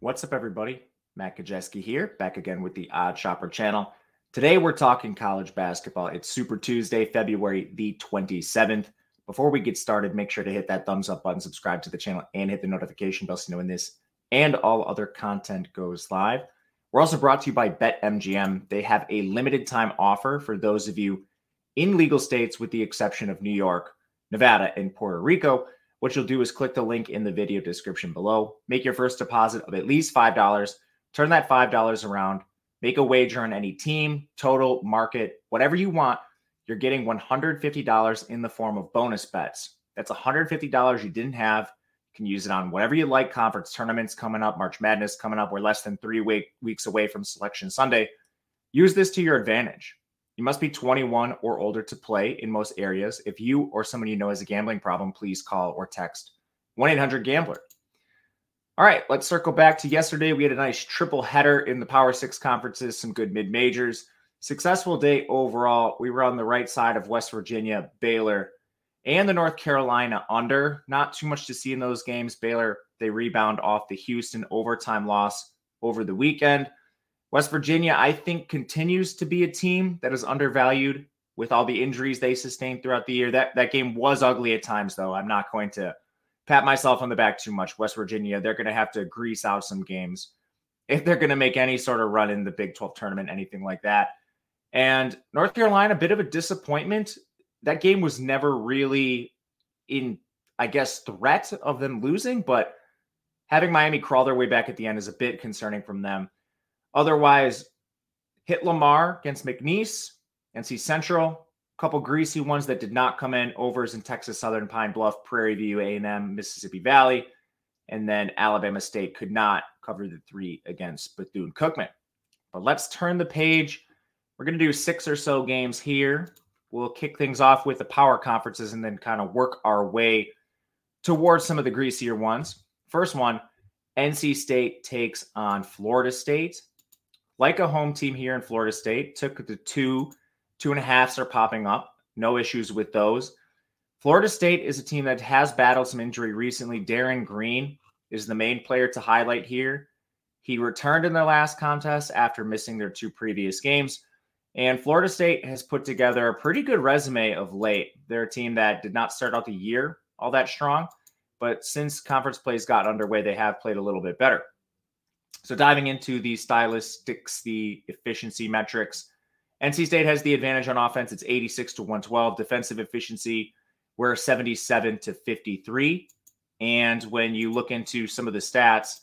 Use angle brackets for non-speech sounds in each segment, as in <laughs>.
What's up, everybody? Matt Gajewski here, back again with the OddsShopper channel. Today, we're talking college basketball. It's Super Tuesday, February the 27th. Before we get started, make sure to hit that thumbs up button, subscribe to the channel, and hit the notification bell so you know when this and all other content goes live. We're also brought to you by BetMGM. They have a limited time offer for those of you in legal states, with the exception of New York, Nevada, and Puerto Rico. What you'll do is click the link in the video description below, make your first deposit of at least $5, turn that $5 around, make a wager on any team, total, market, whatever you want. You're getting $150 in the form of bonus bets. That's $150 you didn't have. You can use it on whatever you like. Conference tournaments coming up, March Madness coming up. We're less than three week, weeks away from Selection Sunday. Use this to your advantage. You must be 21 or older to play in most areas. If you or someone you know has a gambling problem, please call or text 1 800 Gambler. All right, let's circle back to yesterday. We had a nice triple header in the Power Six conferences, some good mid majors. Successful day overall. We were on the right side of West Virginia, Baylor, and the North Carolina under. Not too much to see in those games. Baylor, they rebound off the Houston overtime loss over the weekend. West Virginia, I think, continues to be a team that is undervalued with all the injuries they sustained throughout the year. That that game was ugly at times, though. I'm not going to pat myself on the back too much. West Virginia, they're going to have to grease out some games if they're going to make any sort of run in the Big 12 tournament, anything like that. And North Carolina, a bit of a disappointment. That game was never really in, I guess, threat of them losing, but having Miami crawl their way back at the end is a bit concerning from them. Otherwise, hit Lamar against McNeese, NC Central, a couple greasy ones that did not come in. Overs in Texas Southern, Pine Bluff, Prairie View, A&M, Mississippi Valley, and then Alabama State could not cover the three against Bethune Cookman. But let's turn the page. We're going to do six or so games here. We'll kick things off with the power conferences and then kind of work our way towards some of the greasier ones. First one, NC State takes on Florida State like a home team here in Florida State, took the two, two and a halfs are popping up. No issues with those. Florida State is a team that has battled some injury recently. Darin Green is the main player to highlight here. He returned in their last contest after missing their two previous games. And Florida State has put together a pretty good resume of late. They're a team that did not start out the year all that strong, but since conference plays got underway, they have played a little bit better. So diving into the stylistics, the efficiency metrics, NC State has the advantage on offense. It's 86 to 112. Defensive efficiency, we're 77 to 53. And when you look into some of the stats,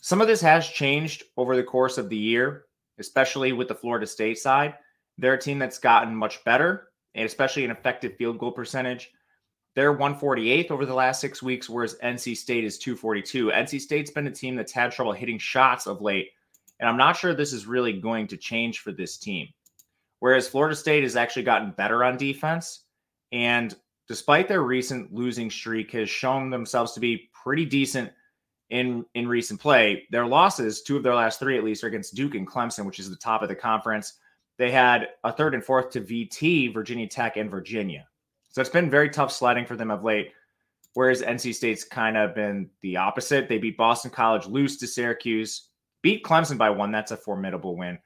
some of this has changed over the course of the year, especially with the Florida State side. They're a team that's gotten much better, and especially an effective field goal percentage. They're 148th over the last six weeks, whereas NC State is 242. NC State's been a team that's had trouble hitting shots of late, and I'm not sure this is really going to change for this team. Whereas Florida State has actually gotten better on defense, and despite their recent losing streak, has shown themselves to be pretty decent in in recent play. Their losses, two of their last three at least, are against Duke and Clemson, which is the top of the conference. They had a third and fourth to VT, Virginia Tech, and Virginia. So it's been very tough sledding for them of late. Whereas NC State's kind of been the opposite. They beat Boston College, lose to Syracuse, beat Clemson by one. That's a formidable win,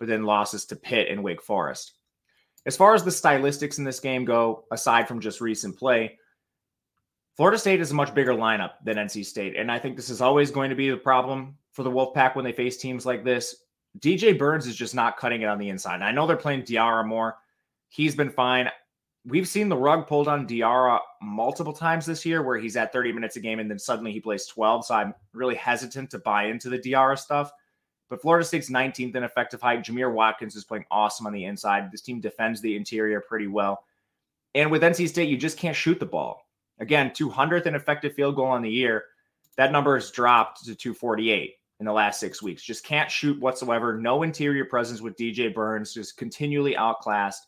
but then losses to Pitt and Wake Forest. As far as the stylistics in this game go, aside from just recent play, Florida State is a much bigger lineup than NC State. And I think this is always going to be the problem for the Wolfpack when they face teams like this. DJ Burns is just not cutting it on the inside. I know they're playing Diarra more. He's been fine we've seen the rug pulled on Diarra multiple times this year where he's at 30 minutes a game and then suddenly he plays 12. So I'm really hesitant to buy into the Diarra stuff. But Florida State's 19th in effective height. Jamir Watkins is playing awesome on the inside. This team defends the interior pretty well. And with NC State, you just can't shoot the ball. Again, 200th in effective field goal on the year. That number has dropped to 248 in the last six weeks. Just can't shoot whatsoever. No interior presence with DJ Burns, just continually outclassed.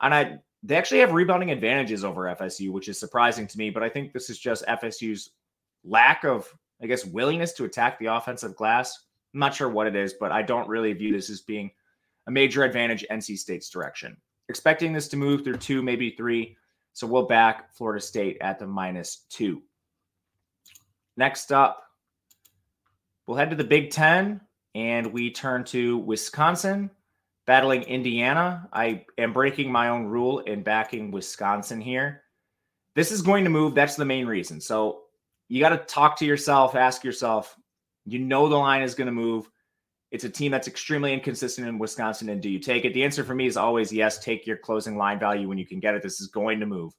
And I they actually have rebounding advantages over FSU, which is surprising to me. But I think this is just FSU's lack of, I guess, willingness to attack the offensive glass. I'm not sure what it is, but I don't really view this as being a major advantage NC State's direction. Expecting this to move through two, maybe three. So we'll back Florida State at the minus two. Next up, We'll head to the Big Ten and we turn to Wisconsin battling Indiana. I am breaking my own rule in backing Wisconsin here. This is going to move. That's the main reason. So you got to talk to yourself, ask yourself, you know, the line is going to move. It's a team that's extremely inconsistent in Wisconsin. And do you take it? The answer for me is always yes. Take your closing line value when you can get it. This is going to move.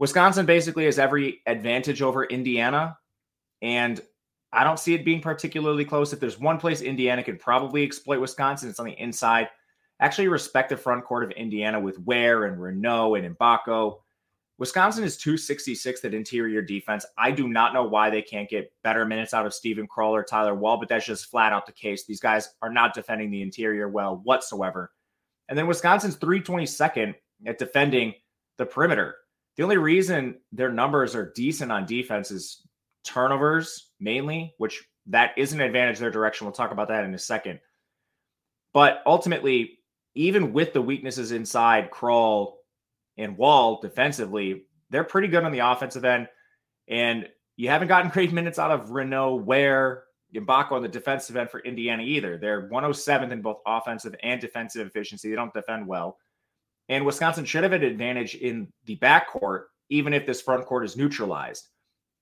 Wisconsin basically has every advantage over Indiana. And I don't see it being particularly close. If there's one place Indiana could probably exploit Wisconsin, it's on the inside. Actually, respect the front court of Indiana with Ware and Reneau and Mgbako. Wisconsin is 266th at interior defense. I do not know why they can't get better minutes out of Steven Crowl or Tyler Wahl, but that's just flat out the case. These guys are not defending the interior well whatsoever. And then Wisconsin's 322nd at defending the perimeter. The only reason their numbers are decent on defense is turnovers mainly, which that is an advantage their direction. We'll talk about that in a second. But ultimately, even with the weaknesses inside Crowl and Wahl defensively, they're pretty good on the offensive end. And you haven't gotten <laughs> great minutes out of Reneau, Ware, Mgbako on the defensive end for Indiana either. They're 107th in both offensive and defensive efficiency. They don't defend well. And Wisconsin should have an advantage in the backcourt, even if this front court is neutralized.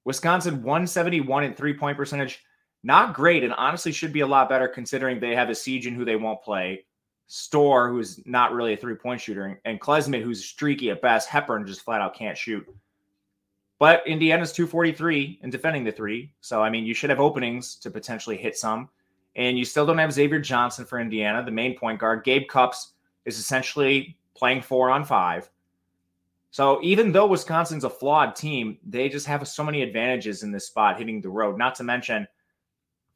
Wisconsin 171 in three point percentage, not great, and honestly should be a lot better considering they have Essegian who they won't play. Storr, who's not really a three point shooter, and Klesmit, who's streaky at best. Hepburn just flat out can't shoot. But Indiana's 243 in defending the three. So, I mean, you should have openings to potentially hit some. And you still don't have Xavier Johnson for Indiana, the main point guard. Gabe Cupps is essentially playing four on five. So, even though Wisconsin's a flawed team, they just have so many advantages in this spot hitting the road. Not to mention,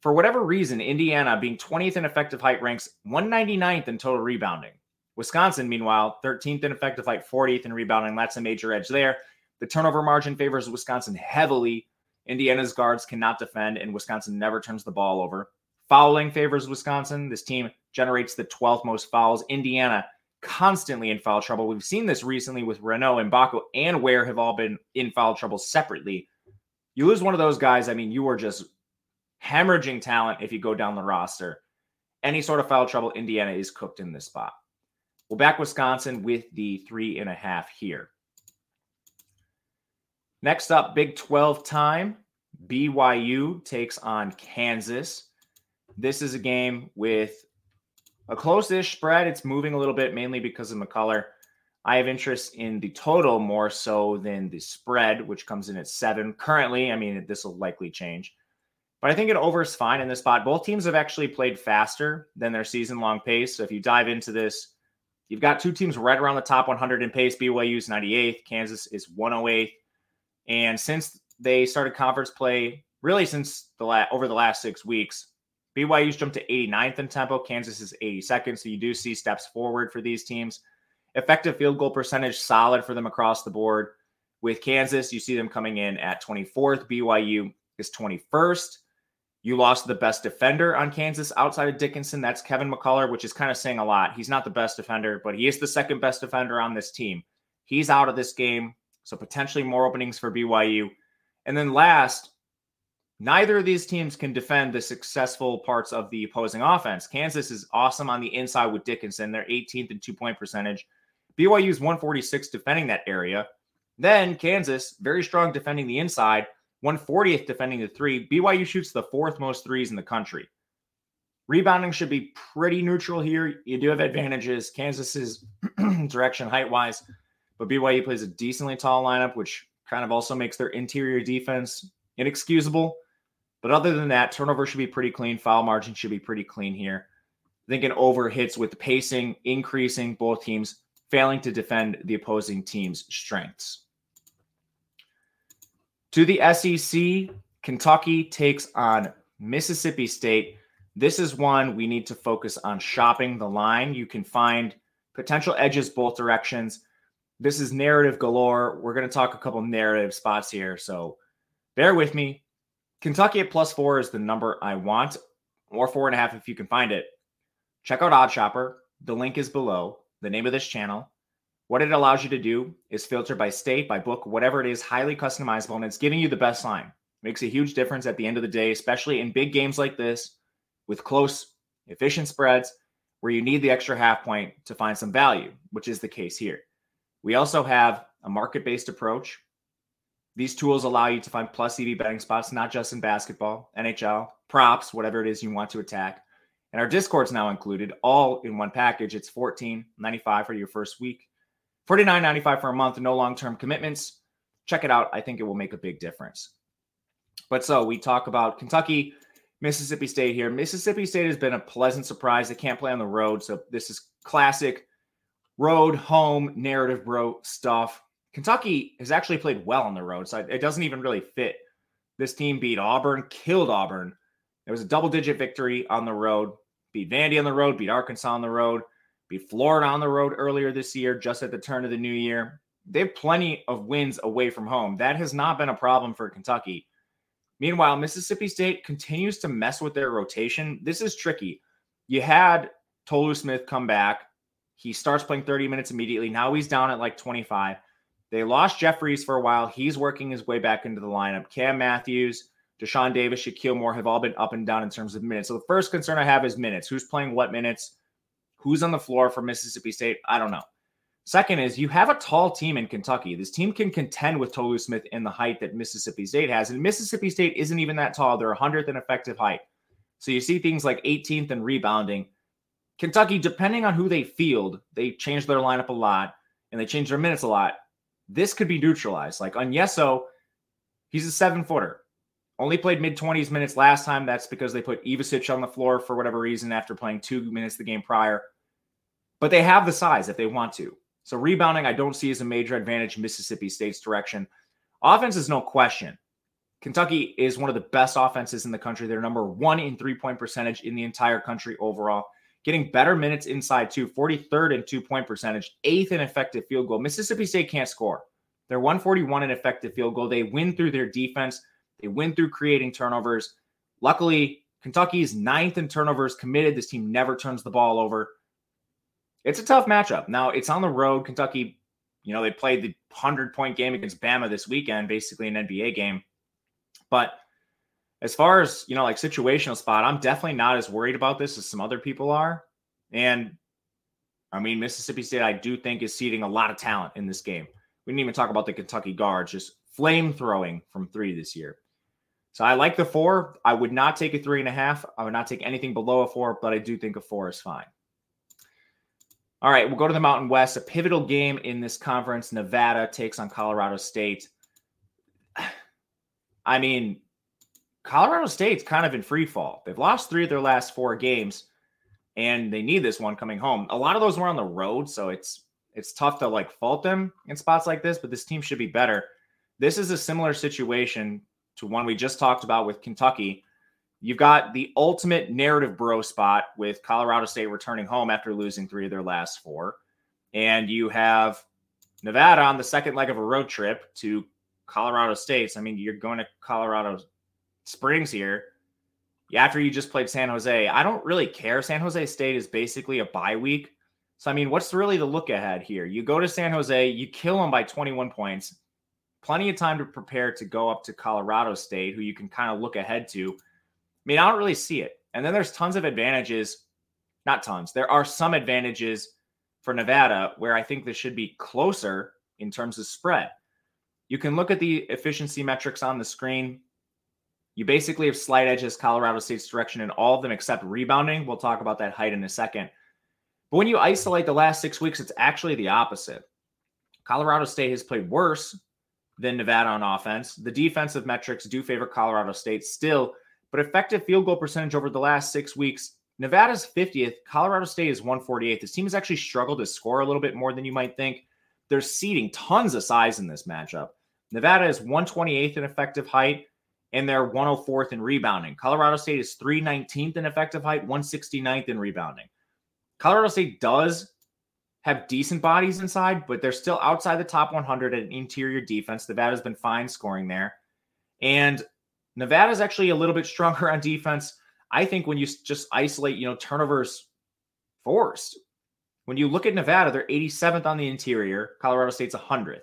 for whatever reason, Indiana, being 20th in effective height, ranks 199th in total rebounding. Wisconsin, meanwhile, 13th in effective height, 40th in rebounding. That's a major edge there. The turnover margin favors Wisconsin heavily. Indiana's guards cannot defend, and Wisconsin never turns the ball over. Fouling favors Wisconsin. This team generates the 12th most fouls. Indiana constantly in foul trouble. We've seen this recently with Reneau and Mgbako and Ware have all been in foul trouble separately. You lose one of those guys, I mean, you are just hemorrhaging talent if you go down the roster. Any sort of foul trouble, Indiana is cooked in this spot. We'll back Wisconsin with the three and a half here. Next up, Big 12 time. BYU takes on Kansas. This is a game with a close-ish spread. It's moving a little bit, mainly because of McCullar. I have interest in the total more so than the spread, which comes in at seven. Currently, I mean, this will likely change. But I think an over is fine in this spot. Both teams have actually played faster than their season long pace. So if you dive into this, you've got two teams right around the top 100 in pace. BYU is 98th, Kansas is 108th. And since they started conference play, really since the la- over the last six weeks, BYU's jumped to 89th in tempo. Kansas is 82nd. So you do see steps forward for these teams. Effective field goal percentage solid for them across the board. With Kansas, you see them coming in at 24th. BYU is 21st. You lost the best defender on Kansas outside of Dickinson. That's Kevin McCullar, which is kind of saying a lot. He's not the best defender, but he is the second best defender on this team. He's out of this game. So potentially more openings for BYU. And then last, neither of these teams can defend the successful parts of the opposing offense. Kansas is awesome on the inside with Dickinson. They're 18th in two point percentage. BYU is 146 defending that area. Then Kansas, very strong defending the inside. 140th defending the three. BYU shoots the fourth most threes in the country. Rebounding should be pretty neutral here. You do have advantages. Kansas's <clears throat> direction height wise, but BYU plays a decently tall lineup, which kind of also makes their interior defense inexcusable. But other than that, turnover should be pretty clean. Foul margin should be pretty clean here. I think an over hits with pacing increasing, both teams failing to defend the opposing team's strengths. To the SEC, Kentucky takes on Mississippi State. This is one we need to focus on shopping the line. You can find potential edges both directions. This is narrative galore. We're going to talk a couple narrative spots here. So bear with me. Kentucky at plus four is the number I want, or four and a half if you can find it. Check out OddsShopper. The link is below. The name of this channel. What it allows you to do is filter by state, by book, whatever it is, highly customizable, and it's giving you the best line. makes a huge difference at the end of the day, especially in big games like this with close, efficient spreads where you need the extra half point to find some value, which is the case here. We also have a market based approach. These tools allow you to find plus EV betting spots, not just in basketball, NHL, props, whatever it is you want to attack. And our Discord's now included, all in one package. It's $14.95 for your first week, $49.95 for a month, no long term commitments. Check it out. I think it will make a big difference. But so we talk about Kentucky, Mississippi State here. Mississippi State has been a pleasant surprise. They can't play on the road. So this is classic road, home, narrative bro stuff. Kentucky has actually played well on the road. So it doesn't even really fit. This team beat Auburn, killed Auburn. It was a double digit victory on the road. Beat Vandy on the road, beat Arkansas on the road, beat Florida on the road earlier this year, just at the turn of the new year. They have plenty of wins away from home. That has not been a problem for Kentucky. Meanwhile, Mississippi State continues to mess with their rotation. This is tricky. You had Tolu Smith come back. He starts playing 30 minutes immediately. Now he's down at like 25. They lost Jeffries for a while. He's working his way back into the lineup. Cam Matthews, Dashawn Davis, Shakeel Moore have all been up and down in terms of minutes. So the first concern I have is minutes. Who's playing what minutes? Who's on the floor for Mississippi State? I don't know. Second is you have a tall team in Kentucky. This team can contend with Tolu Smith in the height that Mississippi State has. And Mississippi State isn't even that tall. They're 100th in effective height. So you see things like 18th and rebounding. Kentucky, depending on who they field, they change their lineup a lot and they change their minutes a lot. This could be neutralized. Like Onyenso, he's a seven footer. Only played mid 20s minutes last time. That's because they put Ivisic on the floor for whatever reason after playing two minutes the game prior. But they have the size if they want to. So rebounding, I don't see as a major advantage Mississippi State's direction. Offense is no question. Kentucky is one of the best offenses in the country. They're number one in three point percentage in the entire country overall getting better minutes inside too, 43rd in two point percentage, eighth in effective field goal. Mississippi State can't score. They're 141 in effective field goal. They win through their defense, they win through creating turnovers. Luckily, Kentucky's ninth in turnovers committed. This team never turns the ball over. It's a tough matchup. Now, it's on the road. Kentucky, you know, they played the 100 point game against Bama this weekend, basically an NBA game. But as far as you know, like situational spot, I'm definitely not as worried about this as some other people are. And I mean, Mississippi State, I do think is seeding a lot of talent in this game. We didn't even talk about the Kentucky guards, just flame throwing from three this year. So I like the four. I would not take a three and a half. I would not take anything below a four, but I do think a four is fine. All right, we'll go to the Mountain West. A pivotal game in this conference. Nevada takes on Colorado State. <sighs> I mean, Colorado State's kind of in free fall. They've lost three of their last four games, and they need this one coming home. A lot of those were on the road, so it's it's tough to like fault them in spots like this. But this team should be better. This is a similar situation to one we just talked about with Kentucky. You've got the ultimate narrative bro spot with Colorado State returning home after losing three of their last four, and you have Nevada on the second leg of a road trip to Colorado State. I mean, you're going to Colorado Springs here, after you just played San Jose, I don't really care. San Jose State is basically a bye week. So, I mean, what's really the look ahead here? You go to San Jose, you kill them by 21 points, plenty of time to prepare to go up to Colorado State, who you can kind of look ahead to. I mean, I don't really see it. And then there's tons of advantages, not tons. There are some advantages for Nevada where I think this should be closer in terms of spread. You can look at the efficiency metrics on the screen. You basically have slight edges Colorado State's direction in all of them except rebounding. We'll talk about that height in a second. But when you isolate the last six weeks, it's actually the opposite. Colorado State has played worse than Nevada on offense. The defensive metrics do favor Colorado State still, but effective field goal percentage over the last six weeks, Nevada's 50th, Colorado State is 148th. This team has actually struggled to score a little bit more than you might think. They're seeding tons of size in this matchup. Nevada is 128th in effective height and they're 104th in rebounding. Colorado State is 319th in effective height, 169th in rebounding. Colorado State does have decent bodies inside, but they're still outside the top 100 at interior defense. Nevada's been fine scoring there. And Nevada's actually a little bit stronger <laughs> on defense. I think when you just isolate, you know, turnovers forced. When you look at Nevada, they're 87th on the interior. Colorado State's 100th.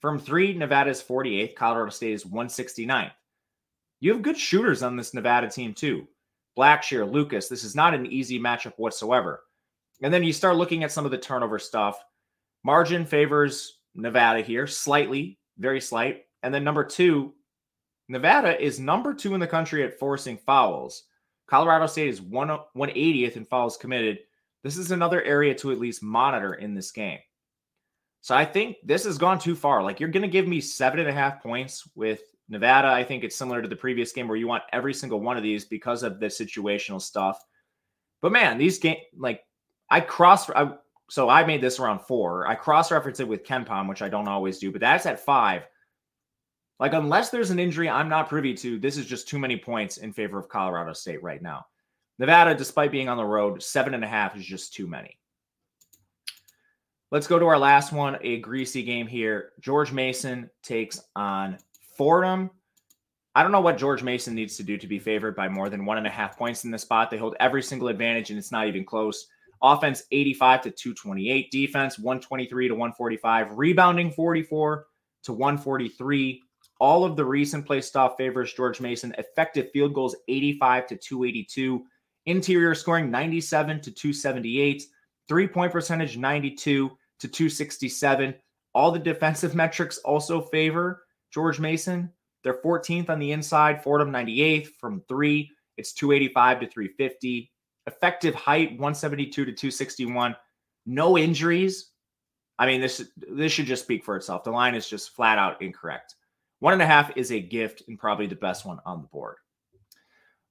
From three, Nevada's 48th. Colorado State is 169th. You have good shooters on this Nevada team, too. Blackshear, Lucas. This is not an easy matchup whatsoever. And then you start looking at some of the turnover stuff. Margin favors Nevada here, slightly, very slight. And then number two, Nevada is number two in the country at forcing fouls. Colorado State is one 180th in fouls committed. This is another area to at least monitor in this game. So I think this has gone too far. Like you're going to give me seven and a half points with Nevada. I think it's similar to the previous game where you want every single one of these because of the situational stuff. But man, these game like I cross. I, so I made this around four. I cross reference it with Ken KenPom, which I don't always do, but that's at five. Like, unless there's an injury I'm not privy to, this is just too many points in favor of Colorado State right now. Nevada, despite being on the road, seven and a half is just too many. Let's go to our last one, a greasy game here. George Mason takes on Fordham. I don't know what George Mason needs to do to be favored by more than one and a half points in this spot. They hold every single advantage, and it's not even close. Offense 85 to 228, defense 123 to 145, rebounding 44 to 143. All of the recent play stuff favors George Mason. Effective field goals 85 to 282. Interior scoring 97 to 278. Three point percentage 92 to 267. All the defensive <laughs> metrics also favor George Mason. They're 14th on the inside, Fordham 98th from three. It's 285 to 350. Effective height 172 to 261. No injuries. I mean, this this should just speak for itself. The line is just flat out incorrect. One and a half is a gift and probably the best one on the board.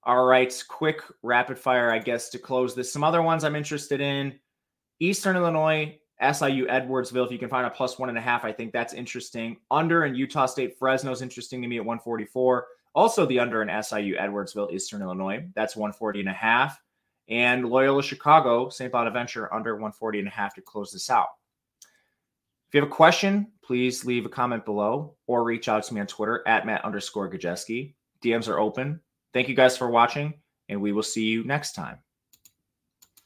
All right, quick rapid fire, I guess, to close this. Some other ones I'm interested in Eastern Illinois, SIU Edwardsville. If you can find a plus one and a half, I think that's interesting. Under and Utah State Fresno is interesting to me at 144. Also, the under in SIU Edwardsville, Eastern Illinois, that's 140 and a half. And Loyola Chicago, St. Bonaventure under 140 and a half to close this out. If you have a question, please leave a comment below or reach out to me on Twitter at Matt underscore Gajewski. DMs are open. Thank you guys for watching, and we will see you next time.